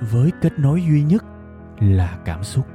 với kết nối duy nhất là cảm xúc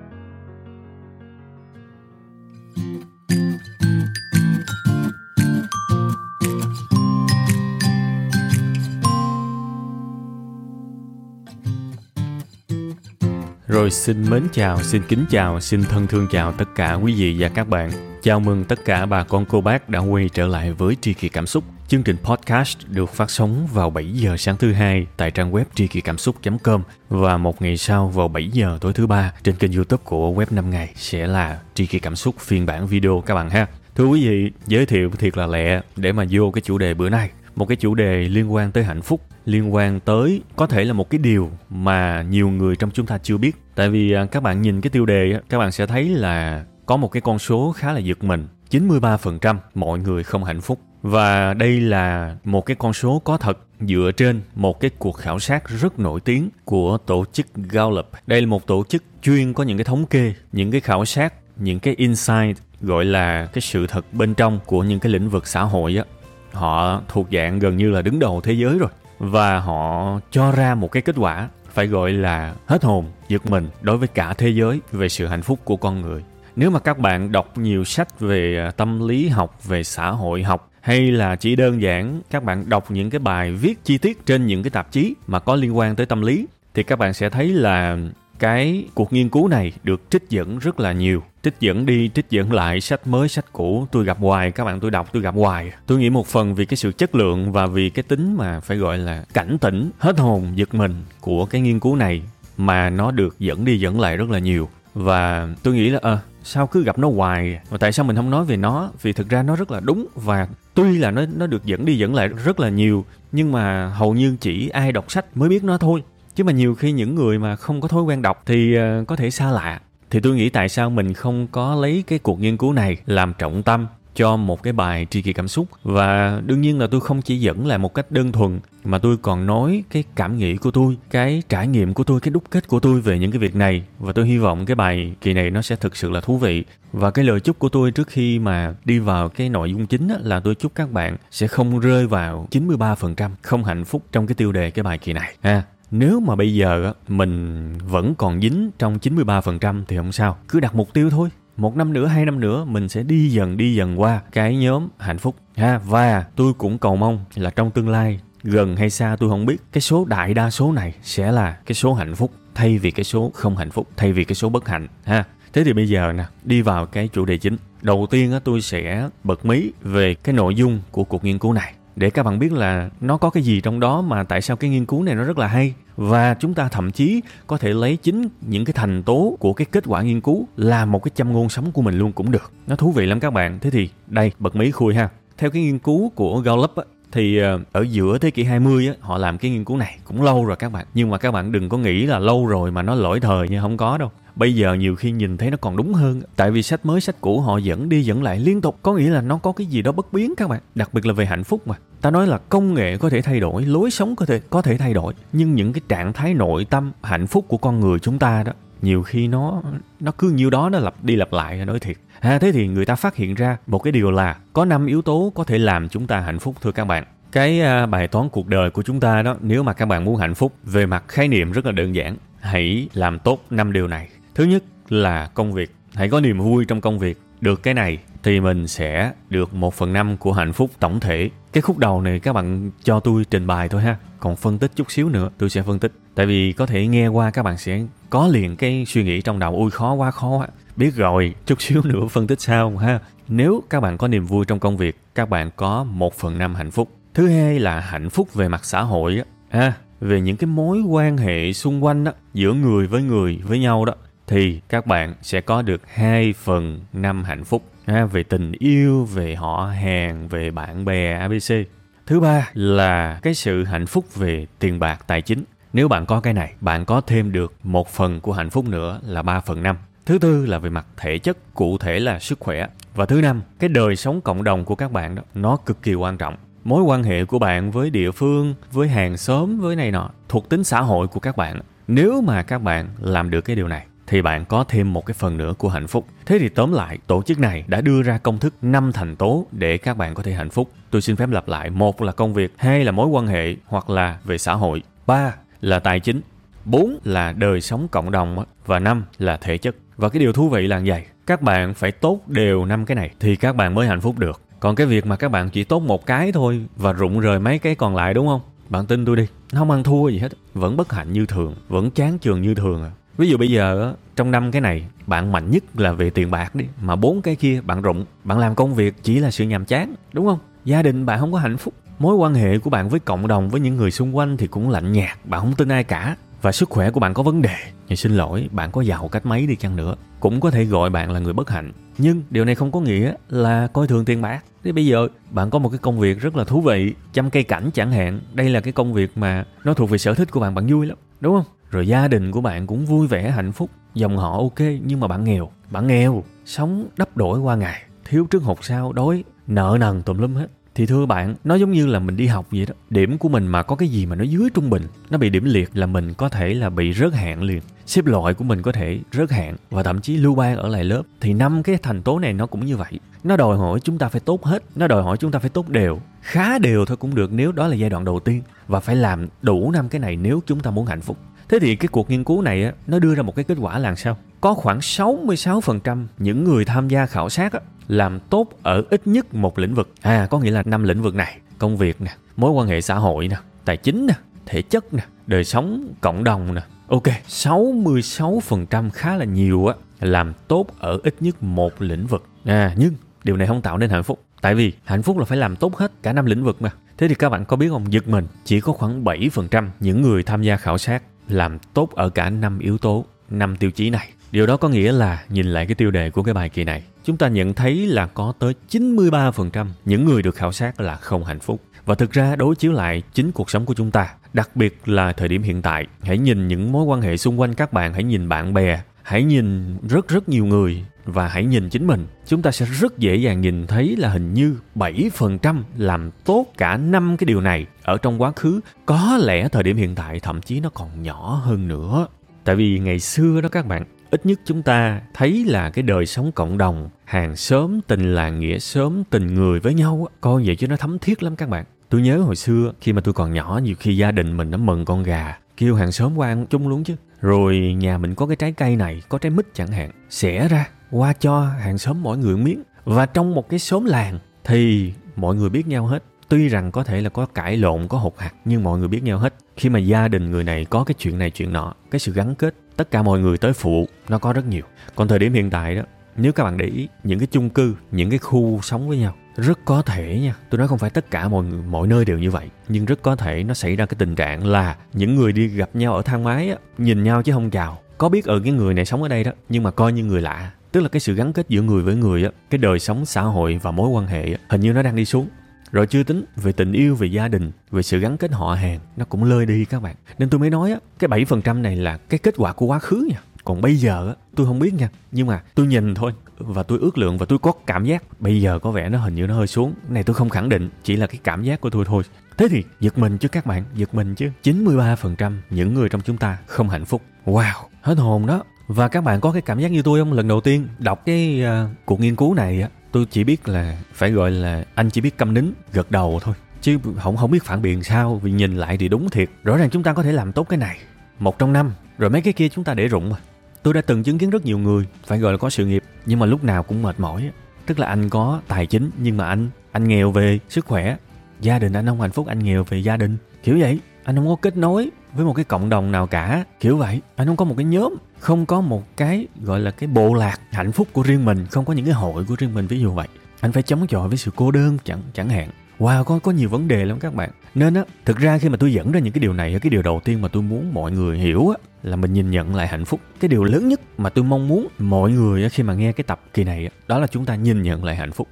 Rồi xin mến chào, xin kính chào, xin thân thương chào tất cả quý vị và các bạn. Chào mừng tất cả bà con cô bác đã quay trở lại với Tri Kỳ Cảm Xúc. Chương trình podcast được phát sóng vào 7 giờ sáng thứ hai tại trang web tri kỳ cảm xúc.com và một ngày sau vào 7 giờ tối thứ ba trên kênh youtube của web 5 ngày sẽ là Tri Kỳ Cảm Xúc phiên bản video các bạn ha. Thưa quý vị, giới thiệu thiệt là lẹ để mà vô cái chủ đề bữa nay. Một cái chủ đề liên quan tới hạnh phúc, liên quan tới có thể là một cái điều mà nhiều người trong chúng ta chưa biết. Tại vì à, các bạn nhìn cái tiêu đề các bạn sẽ thấy là có một cái con số khá là giật mình. 93% mọi người không hạnh phúc. Và đây là một cái con số có thật dựa trên một cái cuộc khảo sát rất nổi tiếng của tổ chức Gallup. Đây là một tổ chức chuyên có những cái thống kê, những cái khảo sát, những cái insight gọi là cái sự thật bên trong của những cái lĩnh vực xã hội á. Họ thuộc dạng gần như là đứng đầu thế giới rồi và họ cho ra một cái kết quả phải gọi là hết hồn, giật mình đối với cả thế giới về sự hạnh phúc của con người. Nếu mà các bạn đọc nhiều sách về à, tâm lý học, về xã hội học hay là chỉ đơn giản các bạn đọc những cái bài viết chi tiết trên những cái tạp chí mà có liên quan tới tâm lý thì các bạn sẽ thấy là cái cuộc nghiên cứu này được trích dẫn rất là nhiều. Trích dẫn đi trích dẫn lại sách mới sách cũ. Tôi gặp hoài các bạn tôi đọc tôi gặp hoài. Tôi nghĩ một phần vì cái sự chất lượng và vì cái tính mà phải gọi là cảnh tỉnh hết hồn giật mình của cái nghiên cứu này mà nó được dẫn đi dẫn lại rất là nhiều. Và tôi nghĩ là à, sao cứ gặp nó hoài? Và tại sao mình không nói về nó? Vì thực ra nó rất là đúng và tuy là nó nó được dẫn đi dẫn lại rất là nhiều, nhưng mà hầu như chỉ ai đọc sách mới biết nó thôi. Chứ mà nhiều khi những người mà không có thói quen đọc thì ờ, có thể xa lạ. Thì tôi nghĩ tại sao mình không có lấy cái cuộc nghiên cứu này làm trọng tâm? Cho một cái bài tri kỳ cảm xúc. Và đương nhiên là tôi không chỉ dẫn lại một cách đơn thuần, mà tôi còn nói cái cảm nghĩ của tôi, cái trải nghiệm của tôi, cái đúc kết của tôi về những cái việc này. Và tôi hy vọng cái bài kỳ này nó sẽ thực sự là thú vị. Và cái lời chúc của tôi trước khi mà đi vào cái nội dung chính là tôi chúc các bạn sẽ không rơi vào 93% không hạnh phúc trong cái tiêu đề cái bài kỳ này. Ha, nếu mà bây giờ mình vẫn còn dính trong 93% thì không sao. Cứ đặt mục tiêu thôi một năm nữa, hai năm nữa, mình sẽ đi dần đi dần qua cái nhóm hạnh phúc. Ha, và tôi cũng cầu mong là trong tương lai, gần hay xa tôi không biết, cái số đại đa số này sẽ là cái số hạnh phúc thay vì cái số không hạnh phúc, thay vì cái số bất hạnh. Ha, thế thì bây giờ nè, đi vào cái chủ đề chính. Đầu tiên á, tôi sẽ bật mí về cái nội dung của cuộc nghiên cứu này. Để các bạn biết là nó có cái gì trong đó mà tại sao cái nghiên cứu này nó rất là hay và chúng ta thậm chí có thể lấy chính những cái thành tố của cái kết quả nghiên cứu làm một cái châm ngôn sống của mình luôn cũng được. Nó thú vị lắm các bạn. Thế thì đây bật mí khui ha. Theo cái nghiên cứu của Gallup á, thì ờ, ở giữa thế kỷ 20 á, họ làm cái nghiên cứu này cũng lâu rồi các bạn. Nhưng mà các bạn đừng có nghĩ là lâu rồi mà nó lỗi thời nha không có đâu bây giờ nhiều khi nhìn thấy nó còn đúng hơn tại vì sách mới sách cũ họ dẫn đi dẫn lại liên tục có nghĩa là nó có cái gì đó bất biến các bạn đặc biệt là về hạnh phúc mà. Ta nói là công nghệ có thể thay đổi lối sống có thể có thể thay đổi nhưng những cái trạng thái nội tâm hạnh phúc của con người chúng ta đó nhiều khi nó nó cứ nhiêu đó nó lặp đi lặp lại nói thiệt. À thế thì người ta phát hiện ra một cái điều là có năm yếu tố có thể làm chúng ta hạnh phúc thưa các bạn. Cái à, bài toán cuộc đời của chúng ta đó nếu mà các bạn muốn hạnh phúc về mặt khái niệm rất là đơn giản hãy làm tốt năm điều này thứ nhất là công việc. Hãy có niềm vui trong công việc. Được cái này thì mình sẽ được một phần năm của hạnh phúc tổng thể. Cái khúc đầu này các bạn cho tôi trình bày thôi ha. Còn phân tích chút xíu nữa, tôi sẽ phân tích. Tại vì có thể nghe qua các bạn sẽ có liền cái suy nghĩ trong đầu. Ui khó quá khó quá. Biết rồi, chút xíu nữa phân tích sao ha. Nếu các bạn có niềm vui trong công việc, các bạn có một phần năm hạnh phúc. Thứ hai là hạnh phúc về mặt xã hội á. Ha, về những cái mối quan hệ xung quanh đó giữa người với người, với nhau đó thì các bạn sẽ có được 2 phần 5 hạnh phúc ha, về tình yêu, về họ hàng, về bạn bè ABC. Thứ ba là cái sự hạnh phúc về tiền bạc tài chính. nếu bạn có cái này bạn có thêm được một phần của hạnh phúc nữa là 3 phần năm thứ tư là về mặt thể chất cụ thể là sức khỏe và thứ năm cái đời sống cộng đồng của các bạn đó nó cực kỳ quan trọng mối quan hệ của bạn với địa phương với hàng xóm với này nọ thuộc tính xã hội của các bạn nếu mà các bạn làm được cái điều này thì bạn có thêm một cái phần nữa của hạnh phúc. Thế thì tóm lại, tổ chức này đã đưa ra công thức 5 thành tố để các bạn có thể hạnh phúc. Tôi xin phép lặp lại, một là công việc, hai là mối quan hệ hoặc là về xã hội, ba là tài chính, bốn là đời sống cộng đồng và năm là thể chất. Và cái điều thú vị là như vậy, các bạn phải tốt đều năm cái này thì các bạn mới hạnh phúc được. Còn cái việc mà các bạn chỉ tốt một cái thôi và rụng rời mấy cái còn lại đúng không? Bạn tin tôi đi, nó không ăn thua gì hết, vẫn bất hạnh như thường, vẫn chán trường như thường à. Ví dụ bây giờ trong năm cái này, bạn mạnh nhất là về tiền bạc đi, mà bốn cái kia bạn rụng, bạn làm công việc chỉ là sự nhàm chán, đúng không? Gia đình bạn không có hạnh phúc, mối quan hệ của bạn với cộng đồng, với những người xung quanh thì cũng lạnh nhạt, bạn không tin ai cả. Và sức khỏe của bạn có vấn đề, thì xin lỗi, bạn có giàu cách mấy đi chăng nữa, cũng có thể gọi bạn là người bất hạnh. Nhưng điều này không có nghĩa là coi thường tiền bạc. Thế bây giờ, bạn có một cái công việc rất là thú vị, chăm cây cảnh chẳng hạn, đây là cái công việc mà nó thuộc về sở thích của bạn bạn vui lắm, đúng không? Rồi gia đình của bạn cũng vui vẻ, hạnh phúc, dòng họ ok, nhưng mà bạn nghèo. Bạn nghèo, sống đắp đổi qua ngày. Thiếu trước hụt sau, đói, nợ nần tùm lum hết. Thì thưa bạn, nó giống như là mình đi học vậy đó. Điểm của mình mà có cái gì mà nó dưới trung bình, nó bị điểm liệt là mình có thể là bị rớt hạng liền. Xếp loại của mình có thể rớt hạng và thậm chí lưu ban ở lại lớp. Thì năm cái thành tố này nó cũng như vậy. Nó đòi hỏi chúng ta phải tốt hết, nó đòi hỏi chúng ta phải tốt đều. Khá đều thôi cũng được nếu đó là giai đoạn đầu tiên. Và phải làm đủ năm cái này nếu chúng ta muốn hạnh phúc. Thế thì cái cuộc nghiên cứu này á, nó đưa ra một cái kết quả là sao? Có khoảng 66% những người tham gia khảo sát á, làm tốt ở ít nhất một lĩnh vực. À, có nghĩa là năm lĩnh vực này. Công việc nè, mối quan hệ xã hội nè, tài chính nè, thể chất nè, đời sống cộng đồng nè. Ok, 66% khá là nhiều á, làm tốt ở ít nhất một lĩnh vực. À, nhưng điều này không tạo nên hạnh phúc. Tại vì hạnh phúc là phải làm tốt hết cả năm lĩnh vực mà. Thế thì các bạn có biết không, giật mình, chỉ có khoảng 7% những người tham gia khảo sát làm tốt ở cả năm yếu tố, năm tiêu chí này. Điều đó có nghĩa là nhìn lại cái tiêu đề của cái bài kỳ này, chúng ta nhận thấy là có tới 93% những người được khảo sát là không hạnh phúc. Và thực ra đối chiếu lại chính cuộc sống của chúng ta, đặc biệt là thời điểm hiện tại, hãy nhìn những mối quan hệ xung quanh các bạn, hãy nhìn bạn bè, hãy nhìn rất rất nhiều người và hãy nhìn chính mình. Chúng ta sẽ rất dễ dàng nhìn thấy là hình như 7% làm tốt cả năm cái điều này ở trong quá khứ. Có lẽ thời điểm hiện tại thậm chí nó còn nhỏ hơn nữa. Tại vì ngày xưa đó các bạn, ít nhất chúng ta thấy là cái đời sống cộng đồng, hàng xóm, tình làng nghĩa xóm, tình người với nhau, coi vậy chứ nó thấm thiết lắm các bạn. Tôi nhớ hồi xưa khi mà tôi còn nhỏ nhiều khi gia đình mình nó mừng con gà kêu hàng xóm qua ăn chung luôn chứ rồi nhà mình có cái trái cây này, có trái mít chẳng hạn. Xẻ ra, qua cho hàng xóm mỗi người miếng. Và trong một cái xóm làng thì mọi người biết nhau hết. Tuy rằng có thể là có cãi lộn, có hột hạt, nhưng mọi người biết nhau hết. Khi mà gia đình người này có cái chuyện này, chuyện nọ, cái sự gắn kết, tất cả mọi người tới phụ, nó có rất nhiều. Còn thời điểm hiện tại đó, nếu các bạn để ý, những cái chung cư, những cái khu sống với nhau rất có thể nha tôi nói không phải tất cả mọi mọi nơi đều như vậy nhưng rất có thể nó xảy ra cái tình trạng là những người đi gặp nhau ở thang máy á, nhìn nhau chứ không chào. Có biết ở cái người này sống ở đây đó nhưng mà coi như người lạ. Tức là cái sự gắn kết giữa người với người á cái đời sống xã hội và mối quan hệ á, hình như nó đang đi xuống. Rồi chưa tính về tình yêu về gia đình về sự gắn kết họ hàng nó cũng lơi đi các bạn. Nên tôi mới nói á cái 7% này là cái kết quả của quá khứ nha còn bây giờ tôi không biết nha nhưng mà tôi nhìn thôi và tôi ước lượng và tôi có cảm giác bây giờ có vẻ nó hình như nó hơi xuống. Này tôi không khẳng định chỉ là cái cảm giác của tôi thôi. Thế thì giật mình chứ các bạn giật mình chứ. 93% những người trong chúng ta không hạnh phúc. Wow hết hồn đó. Và các bạn có cái cảm giác như tôi không? Lần đầu tiên đọc cái uh, cuộc nghiên cứu này á tôi chỉ biết là phải gọi là anh chỉ biết câm nín gật đầu thôi. Chứ không không biết phản biện sao vì nhìn lại thì đúng thiệt. Rõ ràng chúng ta có thể làm tốt cái này. Một trong năm rồi mấy cái kia chúng ta để rụng mà tôi đã từng chứng kiến rất nhiều người phải gọi là có sự nghiệp nhưng mà lúc nào cũng mệt mỏi tức là anh có tài chính nhưng mà anh anh nghèo về sức khỏe. Gia đình anh không hạnh phúc anh nghèo về gia đình. Kiểu vậy anh không có kết nối với một cái cộng đồng nào cả kiểu vậy. Anh không có một cái nhóm không có một cái gọi là cái bộ lạc hạnh phúc của riêng mình không có những cái hội của riêng mình ví dụ vậy. Anh phải chống chọi với sự cô đơn chẳng chẳng hạn. Wow, có có nhiều vấn đề lắm các bạn. Nên á, thực ra khi mà tôi dẫn ra những cái điều này, cái điều đầu tiên mà tôi muốn mọi người hiểu á, là mình nhìn nhận lại hạnh phúc. Cái điều lớn nhất mà tôi mong muốn mọi người khi mà nghe cái tập kỳ này đó là chúng ta nhìn nhận lại hạnh phúc.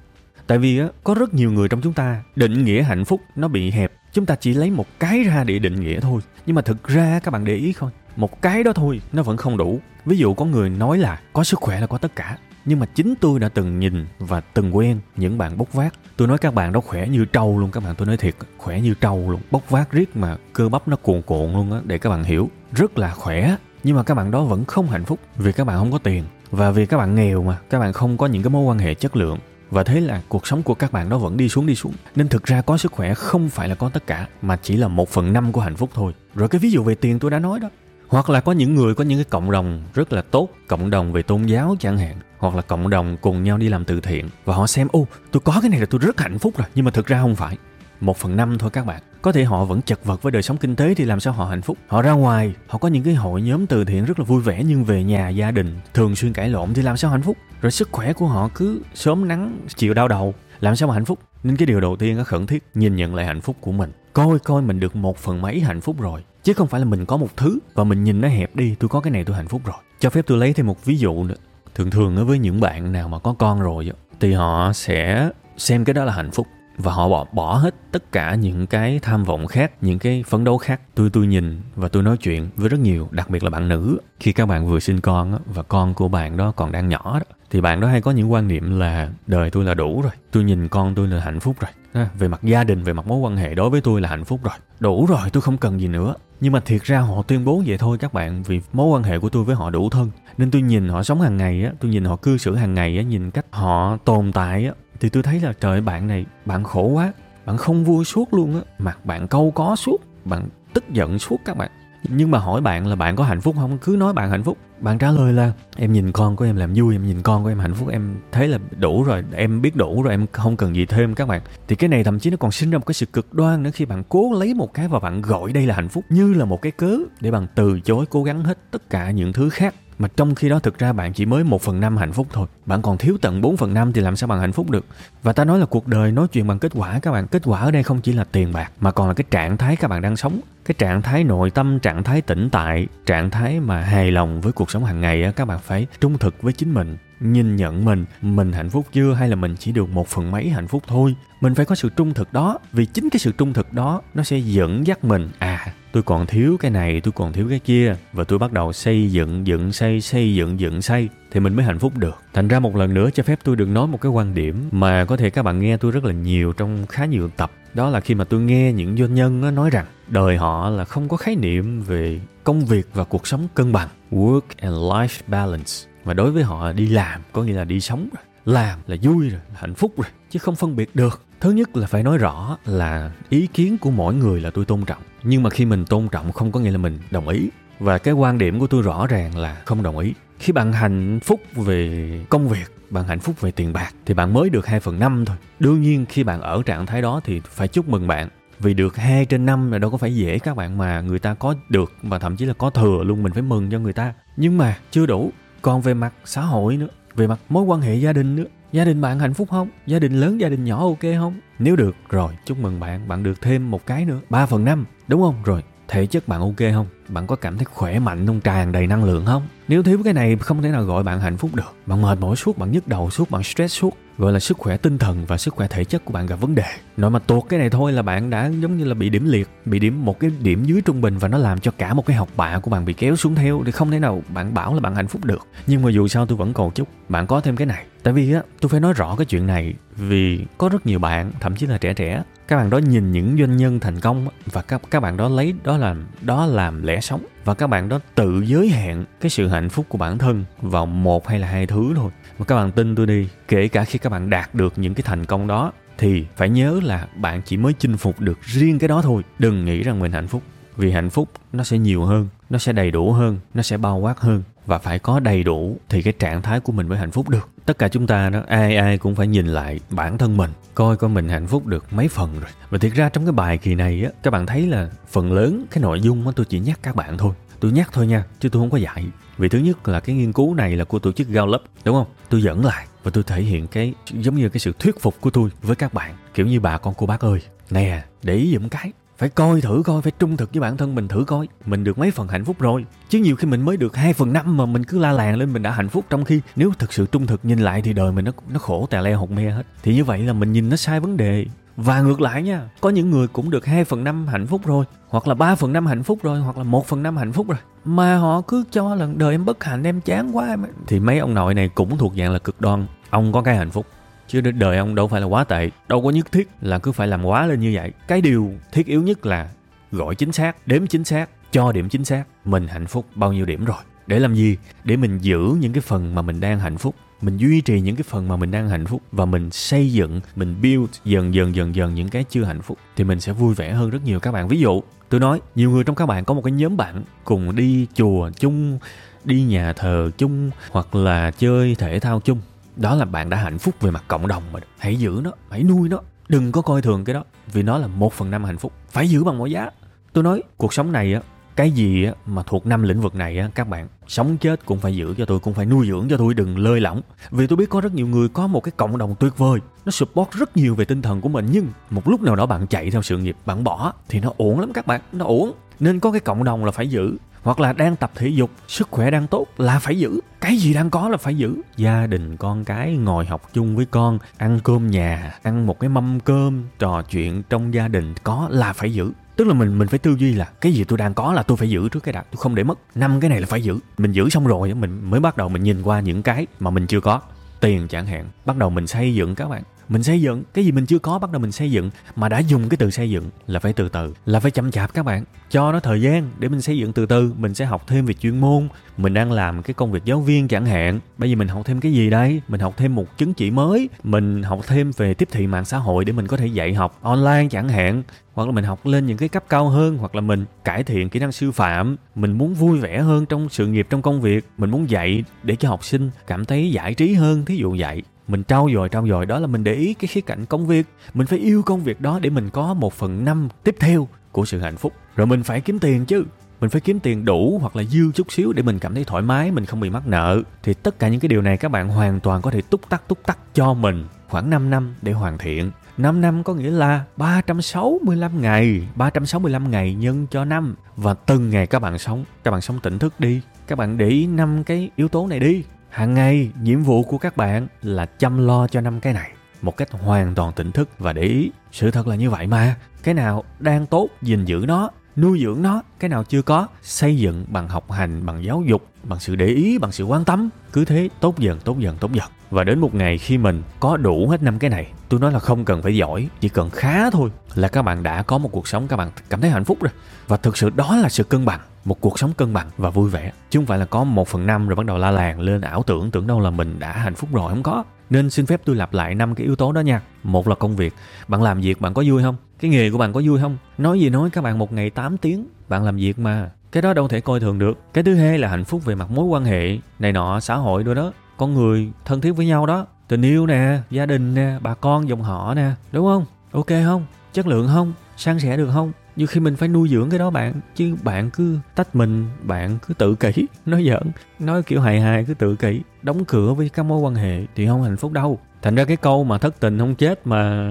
Tại vì có rất nhiều người trong chúng ta định nghĩa hạnh phúc nó bị hẹp. Chúng ta chỉ lấy một cái ra để định nghĩa thôi. Nhưng mà thực ra các bạn để ý không? Một cái đó thôi, nó vẫn không đủ. Ví dụ có người nói là có sức khỏe là có tất cả nhưng mà chính tôi đã từng nhìn và từng quen những bạn bốc vác. Tôi nói các bạn đó khỏe như trâu luôn, các bạn tôi nói thiệt, khỏe như trâu luôn. Bốc vác riết mà cơ bắp nó cuồn cuộn luôn á, để các bạn hiểu. Rất là khỏe, nhưng mà các bạn đó vẫn không hạnh phúc vì các bạn không có tiền và vì các bạn nghèo mà, các bạn không có những cái mối quan hệ chất lượng. Và thế là cuộc sống của các bạn đó vẫn đi xuống đi xuống. Nên thực ra có sức khỏe không phải là có tất cả, mà chỉ là một phần năm của hạnh phúc thôi. Rồi cái ví dụ về tiền tôi đã nói đó. Hoặc là có những người, có những cái cộng đồng rất là tốt, cộng đồng về tôn giáo chẳng hạn hoặc là cộng đồng cùng nhau đi làm từ thiện. Và họ xem, ô, tôi có cái này là tôi rất hạnh phúc rồi, nhưng mà thực ra không phải. Một phần năm thôi các bạn. Có thể họ vẫn chật vật với đời sống kinh tế thì làm sao họ hạnh phúc? Họ ra ngoài, họ có những cái hội nhóm từ thiện rất là vui vẻ, nhưng về nhà, gia đình, thường xuyên cãi lộn thì làm sao hạnh phúc? Rồi sức khỏe của họ cứ sớm nắng chiều đau đầu. Làm sao mà hạnh phúc? Nên cái điều đầu tiên nó khẩn thiết, nhìn nhận lại hạnh phúc của mình. Coi coi mình được một phần mấy hạnh phúc rồi. Chứ không phải là mình có một thứ và mình nhìn nó hẹp đi, tôi có cái này tôi hạnh phúc rồi. Cho phép tôi lấy thêm một ví dụ nữa thường thường với những bạn nào mà có con rồi thì họ sẽ xem cái đó là hạnh phúc và họ bỏ bỏ hết tất cả những cái tham vọng khác những cái phấn đấu khác. Tôi tôi nhìn và tôi nói chuyện với rất nhiều đặc biệt là bạn nữ. Khi các bạn vừa sinh con và con của bạn đó còn đang nhỏ đó thì bạn đó hay có những quan niệm là đời tôi là đủ rồi tôi nhìn con tôi là hạnh phúc rồi. Về mặt gia đình về mặt mối quan hệ đối với tôi là hạnh phúc rồi. Đủ rồi tôi không cần gì nữa nhưng mà thiệt ra họ tuyên bố vậy thôi các bạn, vì mối quan hệ của tôi với họ đủ thân. Nên tôi nhìn họ sống hàng ngày á, tôi nhìn họ cư xử hàng ngày á, nhìn cách họ tồn tại á, thì tôi thấy là trời bạn này, bạn khổ quá, bạn không vui suốt luôn á. Mặt bạn câu có suốt, bạn tức giận suốt các bạn nhưng mà hỏi bạn là bạn có hạnh phúc không? Cứ nói bạn hạnh phúc. Bạn trả lời là, em nhìn con của em làm vui, em nhìn con của em hạnh phúc, em thấy là đủ rồi, em biết đủ rồi, em không cần gì thêm các bạn. Thì cái này thậm chí nó còn sinh ra một cái sự cực đoan nữa khi bạn cố lấy một cái và bạn gọi đây là hạnh phúc như là một cái cớ để bạn từ chối cố gắng hết tất cả những thứ khác. Mà trong khi đó thực ra bạn chỉ mới một phần năm hạnh phúc thôi. Bạn còn thiếu tận 4 phần năm thì làm sao bạn hạnh phúc được? Và ta nói là cuộc đời nói chuyện bằng kết quả các bạn. Kết quả ở đây không chỉ là tiền bạc, mà còn là cái trạng thái các bạn đang sống cái trạng thái nội tâm, trạng thái tĩnh tại, trạng thái mà hài lòng với cuộc sống hàng ngày các bạn phải trung thực với chính mình. Nhìn nhận mình mình hạnh phúc chưa hay là mình chỉ được một phần mấy hạnh phúc thôi? Mình phải có sự trung thực đó, vì chính cái sự trung thực đó, nó sẽ dẫn dắt mình. À tôi còn thiếu cái này, tôi còn thiếu cái kia, và tôi bắt đầu xây dựng dựng, xây xây dựng dựng, xây, thì mình mới hạnh phúc được. Thành ra một lần nữa cho phép tôi được nói một cái quan điểm mà có thể các bạn nghe tôi rất là nhiều trong khá nhiều tập. Đó là khi mà tôi nghe những doanh nhân nói rằng đời họ là không có khái niệm về công việc và cuộc sống cân bằng, work and life balance. Và đối với họ, đi làm có nghĩa là đi sống rồi, làm là vui rồi, là hạnh phúc rồi, chứ không phân biệt được. Thứ nhất là phải nói rõ là ý kiến của mỗi người là tôi tôn trọng. Nhưng mà khi mình tôn trọng không có nghĩa là mình đồng ý. Và cái quan điểm của tôi rõ ràng là không đồng ý. Khi bạn hạnh phúc về công việc, bạn hạnh phúc về tiền bạc, thì bạn mới được 2 phần 5 thôi. Đương nhiên, khi bạn ở trạng thái đó thì phải chúc mừng bạn vì được 2 trên 5 là đâu có phải dễ các bạn mà người ta có được và thậm chí là có thừa luôn, mình phải mừng cho người ta. Nhưng mà chưa đủ. Còn về mặt xã hội nữa, về mặt mối quan hệ gia đình nữa, gia đình bạn hạnh phúc không? Gia đình lớn, gia đình nhỏ ok không? Nếu được, rồi, chúc mừng bạn. Bạn được thêm một cái nữa 3 phần năm, đúng không? Rồi, thể chất bạn ok không? Bạn có cảm thấy khỏe mạnh không? Tràn đầy năng lượng không? Nếu thiếu cái này, không thể nào gọi bạn hạnh phúc được. Bạn mệt mỏi suốt, bạn nhức đầu suốt, bạn stress suốt gọi là sức khỏe tinh thần và sức khỏe thể chất của bạn gặp vấn đề. Nói mà tuột cái này thôi là bạn đã giống như là bị điểm liệt, bị điểm một cái điểm dưới trung bình và nó làm cho cả một cái học bạ của bạn bị kéo xuống theo thì không thể nào bạn bảo là bạn hạnh phúc được. Nhưng mà dù sao tôi vẫn cầu chúc bạn có thêm cái này. Tại vì á, tôi phải nói rõ cái chuyện này vì có rất nhiều bạn, thậm chí là trẻ trẻ, các bạn đó nhìn những doanh nhân thành công và các các bạn đó lấy đó làm đó làm lẽ sống. Và các bạn đó tự giới hạn cái sự hạnh phúc của bản thân vào một hay là hai thứ thôi mà các bạn tin tôi đi, kể cả khi các bạn đạt được những cái thành công đó, thì phải nhớ là bạn chỉ mới chinh phục được riêng cái đó thôi. Đừng nghĩ rằng mình hạnh phúc, vì hạnh phúc nó sẽ nhiều hơn, nó sẽ đầy đủ hơn, nó sẽ bao quát hơn. Và phải có đầy đủ thì cái trạng thái của mình mới hạnh phúc được. Tất cả chúng ta đó, ai ai cũng phải nhìn lại bản thân mình, coi coi mình hạnh phúc được mấy phần rồi. Và thiệt ra trong cái bài kỳ này á, các bạn thấy là phần lớn cái nội dung á, tôi chỉ nhắc các bạn thôi. Tôi nhắc thôi nha, chứ tôi không có dạy vì thứ nhất là cái nghiên cứu này là của tổ chức Gallup, đúng không? Tôi dẫn lại và tôi thể hiện cái, giống như cái sự thuyết phục của tôi với các bạn. Kiểu như bà con cô bác ơi, nè, để ý giùm cái. Phải coi thử coi, phải trung thực với bản thân mình thử coi. Mình được mấy phần hạnh phúc rồi. Chứ nhiều khi mình mới được 2 phần năm mà mình cứ la làng lên mình đã hạnh phúc. Trong khi nếu thực sự trung thực nhìn lại thì đời mình nó nó khổ tè le hột me hết. Thì như vậy là mình nhìn nó sai vấn đề. Và ngược lại nha, có những người cũng được 2 phần năm hạnh phúc rồi, hoặc là 3 phần năm hạnh phúc rồi, hoặc là một phần năm hạnh phúc rồi mà họ cứ cho lần đời em bất hạnh, em chán quá em thì mấy ông nội này cũng thuộc dạng là cực đoan. Ông có cái hạnh phúc. Chứ đời ông đâu phải là quá tệ, đâu có nhất thiết là cứ phải làm quá lên như vậy. Cái điều thiết yếu nhất là gọi chính xác, đếm chính xác, cho điểm chính xác. Mình hạnh phúc bao nhiêu điểm rồi? Để làm gì? Để mình giữ những cái phần mà mình đang hạnh phúc mình duy trì những cái phần mà mình đang hạnh phúc và mình xây dựng, mình build dần dần dần dần những cái chưa hạnh phúc thì mình sẽ vui vẻ hơn rất nhiều. Các bạn, ví dụ, tôi nói, nhiều người trong các bạn có một cái nhóm bạn cùng đi chùa chung, đi nhà thờ chung hoặc là chơi thể thao chung. Đó là bạn đã hạnh phúc về mặt cộng đồng mà hãy giữ nó, hãy nuôi nó. Đừng có coi thường cái đó vì nó là một phần năm hạnh phúc. Phải giữ bằng mọi giá. Tôi nói, cuộc sống này á cái gì mà thuộc năm lĩnh vực này các bạn, sống chết cũng phải giữ cho tôi, cũng phải nuôi dưỡng cho tôi, đừng lơi lỏng. Vì tôi biết có rất nhiều người có một cái cộng đồng tuyệt vời, nó support rất nhiều về tinh thần của mình, nhưng một lúc nào đó bạn chạy theo sự nghiệp, bạn bỏ, thì nó ổn lắm các bạn, nó ổn nên có cái cộng đồng là phải giữ, hoặc là đang tập thể dục, sức khỏe đang tốt là phải giữ. Cái gì đang có là phải giữ. Gia đình, con cái, ngồi học chung với con, ăn cơm nhà, ăn một cái mâm cơm, trò chuyện trong gia đình, có là phải giữ tức là mình mình phải tư duy là cái gì tôi đang có là tôi phải giữ trước cái đã. Tôi không để mất. Năm cái này là phải giữ. Mình giữ xong rồi mình mới bắt đầu mình nhìn qua những cái mà mình chưa có. Tiền chẳng hạn, bắt đầu mình xây dựng các bạn. Mình xây dựng, cái gì mình chưa có bắt đầu mình xây dựng, mà đã dùng cái từ xây dựng là phải từ từ, là phải chậm chạp các bạn. Cho nó thời gian để mình xây dựng từ từ, mình sẽ học thêm về chuyên môn, mình đang làm cái công việc giáo viên chẳng hạn. Bây giờ mình học thêm cái gì đây? Mình học thêm một chứng chỉ mới, mình học thêm về tiếp thị mạng xã hội để mình có thể dạy học online chẳng hạn hoặc là mình học lên những cái cấp cao hơn, hoặc là mình cải thiện kỹ năng sư phạm, mình muốn vui vẻ hơn trong sự nghiệp, trong công việc, mình muốn dạy để cho học sinh cảm thấy giải trí hơn, thí dụ vậy. Mình trau dồi trau dồi, đó là mình để ý cái khía cạnh công việc. Mình phải yêu công việc đó để mình có một phần năm tiếp theo của sự hạnh phúc. Rồi mình phải kiếm tiền chứ. Mình phải kiếm tiền đủ hoặc là dư chút xíu để mình cảm thấy thoải mái, mình không bị mắc nợ. Thì tất cả những cái điều này các bạn hoàn toàn có thể túc tắc túc tắc cho mình khoảng 5 năm để hoàn thiện. 5 năm có nghĩa là 365 ngày 365 ngày nhân cho năm. Và từng ngày các bạn sống, các bạn sống tỉnh thức đi. Các bạn để ý năm cái yếu tố này đi. Hàng ngày, nhiệm vụ của các bạn là chăm lo cho năm cái này một cách hoàn toàn tỉnh thức và để ý. Sự thật là như vậy mà. Cái nào đang tốt, gìn giữ nó nuôi dưỡng nó, cái nào chưa có, xây dựng bằng học hành, bằng giáo dục, bằng sự để ý, bằng sự quan tâm, cứ thế tốt dần tốt dần tốt dần. Và đến một ngày khi mình có đủ hết năm cái này, tôi nói là không cần phải giỏi, chỉ cần khá thôi là các bạn đã có một cuộc sống các bạn cảm thấy hạnh phúc rồi. Và thực sự đó là sự cân bằng, một cuộc sống cân bằng và vui vẻ. Chứ không phải là có một phần năm rồi bắt đầu la làng lên ảo tưởng tưởng đâu là mình đã hạnh phúc rồi, không có. Nên xin phép tôi lặp lại năm cái yếu tố đó nha. Một là công việc. Bạn làm việc bạn có vui không? Cái nghề của bạn có vui không? Nói gì nói các bạn một ngày 8 tiếng, bạn làm việc mà. Cái đó đâu thể coi thường được. Cái thứ hai là hạnh phúc về mặt mối quan hệ, này nọ, xã hội đôi đó. Con người thân thiết với nhau đó. Tình yêu nè, gia đình nè, bà con, dòng họ nè, đúng không? Ok không? Chất lượng không? San sẻ được không? Nhưng khi mình phải nuôi dưỡng cái đó bạn, chứ bạn cứ tách mình, bạn cứ tự kỷ. Nói giỡn, nói kiểu hài hài cứ tự kỷ. Đóng cửa với các mối quan hệ thì không hạnh phúc đâu thành ra cái câu mà thất tình không chết mà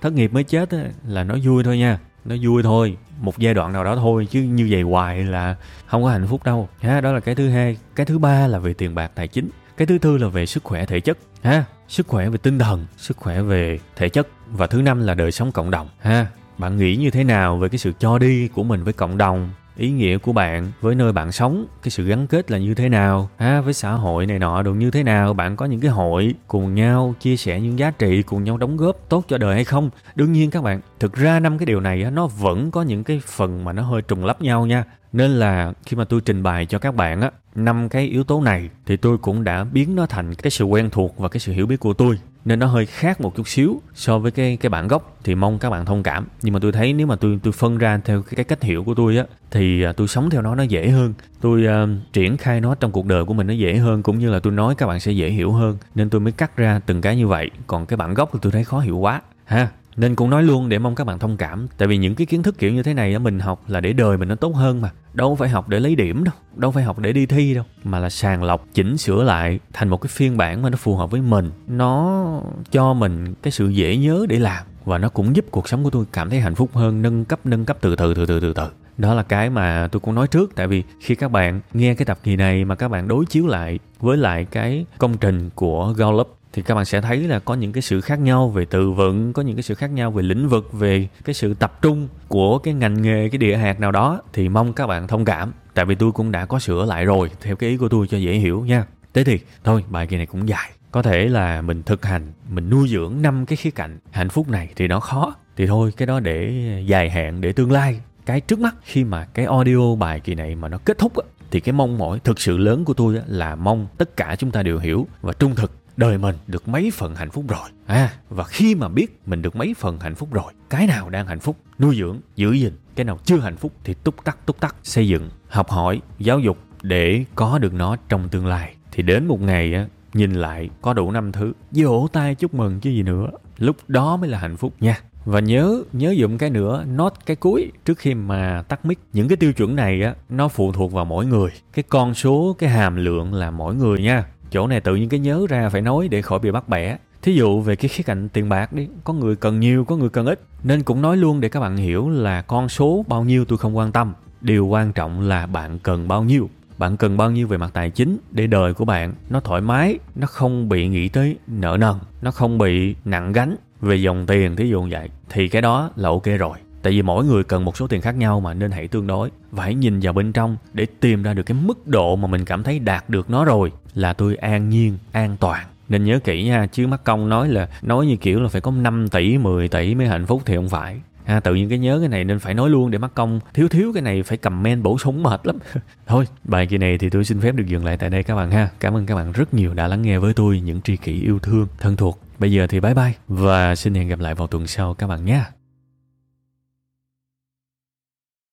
thất nghiệp mới chết á, là nó vui thôi nha. Nó vui thôi một giai đoạn nào đó thôi chứ như vậy hoài là không có hạnh phúc đâu. Ha đó là cái thứ hai. Cái thứ ba là về tiền bạc tài chính. Cái thứ tư là về sức khỏe thể chất. Ha sức khỏe về tinh thần sức khỏe về thể chất. Và thứ năm là đời sống cộng đồng. Ha bạn nghĩ như thế nào về cái sự cho đi của mình với cộng đồng? Ý nghĩa của bạn với nơi bạn sống cái sự gắn kết là như thế nào à, với xã hội này nọ được như thế nào bạn có những cái hội cùng nhau chia sẻ những giá trị cùng nhau đóng góp tốt cho đời hay không? Đương nhiên các bạn thực ra năm cái điều này nó vẫn có những cái phần mà nó hơi trùng lắp nhau nha. Nên là khi mà tôi trình bày cho các bạn á năm cái yếu tố này thì tôi cũng đã biến nó thành cái sự quen thuộc và cái sự hiểu biết của tôi nên nó hơi khác một chút xíu so với cái cái bản gốc. Thì mong các bạn thông cảm. Nhưng mà tôi thấy nếu mà tôi tôi phân ra theo cái, cái cách hiểu của tôi á thì à, tôi sống theo nó nó dễ hơn. Tôi uh, triển khai nó trong cuộc đời của mình nó dễ hơn cũng như là tôi nói các bạn sẽ dễ hiểu hơn. Nên tôi mới cắt ra từng cái như vậy. Còn cái bản gốc thì tôi thấy khó hiểu quá. Ha? Nên cũng nói luôn để mong các bạn thông cảm. Tại vì những cái kiến thức kiểu như thế này mình học là để đời mình nó tốt hơn mà. Đâu phải học để lấy điểm đâu đâu phải học để đi thi đâu. Mà là sàng lọc, chỉnh sửa lại thành một cái phiên bản mà nó phù hợp với mình. Nó cho mình cái sự dễ nhớ để làm và nó cũng giúp cuộc sống của tôi cảm thấy hạnh phúc hơn, nâng cấp nâng cấp từ từ từ từ từ từ. Đó là cái mà tôi cũng nói trước. Tại vì khi các bạn nghe cái tập kỳ này mà các bạn đối chiếu lại với lại cái công trình của Gallup thì các bạn sẽ thấy là có những cái sự khác nhau về từ vựng có những cái sự khác nhau về lĩnh vực về cái sự tập trung của cái ngành nghề cái địa hạt nào đó. Thì mong các bạn thông cảm tại vì tôi cũng đã có sửa lại rồi theo cái ý của tôi cho dễ hiểu nha. Thế thì thôi bài kỳ này cũng dài. Có thể là mình thực hành mình nuôi dưỡng năm cái khía cạnh hạnh phúc này thì nó khó. Thì thôi cái đó để dài hạn để tương lai. Cái trước mắt khi mà cái audio bài kỳ này mà nó kết thúc á, thì cái mong mỏi thực sự lớn của tôi là mong tất cả chúng ta đều hiểu và trung thực đời mình được mấy phần hạnh phúc rồi. À. Và khi mà biết mình được mấy phần hạnh phúc rồi cái nào đang hạnh phúc? Nuôi dưỡng giữ gìn. Cái nào chưa hạnh phúc thì túc tắc túc tắc. Xây dựng học hỏi giáo dục để có được nó trong tương lai. Thì đến một ngày á nhìn lại có đủ năm thứ. Vỗ tay chúc mừng chứ gì nữa. Lúc đó mới là hạnh phúc nha. Và nhớ nhớ dụng cái nữa nốt cái cuối trước khi mà tắt mic. Những cái tiêu chuẩn này á nó phụ thuộc vào mỗi người. Cái con số cái hàm lượng là mỗi người nha chỗ này tự nhiên cái nhớ ra phải nói để khỏi bị bắt bẻ. Thí dụ về cái khía cạnh tiền bạc đi, có người cần nhiều, có người cần ít. Nên cũng nói luôn để các bạn hiểu là con số bao nhiêu tôi không quan tâm. Điều quan trọng là bạn cần bao nhiêu. Bạn cần bao nhiêu về mặt tài chính để đời của bạn nó thoải mái, nó không bị nghĩ tới nợ nần, nó không bị nặng gánh về dòng tiền, thí dụ vậy. Thì cái đó là ok rồi tại vì mỗi người cần một số tiền khác nhau mà, nên hãy tương đối. Và hãy nhìn vào bên trong để tìm ra được cái mức độ mà mình cảm thấy đạt được nó rồi. Là tôi an nhiên, an toàn. Nên nhớ kỹ nha, chứ mắc công nói là, nói như kiểu là phải có 5 tỷ 10 tỷ mới hạnh phúc thì không phải. Ha, tự nhiên cái nhớ cái này nên phải nói luôn để mắc công thiếu thiếu cái này phải comment bổ sung mệt lắm. Thôi, bài kỳ này thì tôi xin phép được dừng lại tại đây các bạn ha. Cảm ơn các bạn rất nhiều đã lắng nghe với tôi những tri kỷ yêu thương, thân thuộc. Bây giờ thì bye bye và xin hẹn gặp lại vào tuần sau các bạn nhé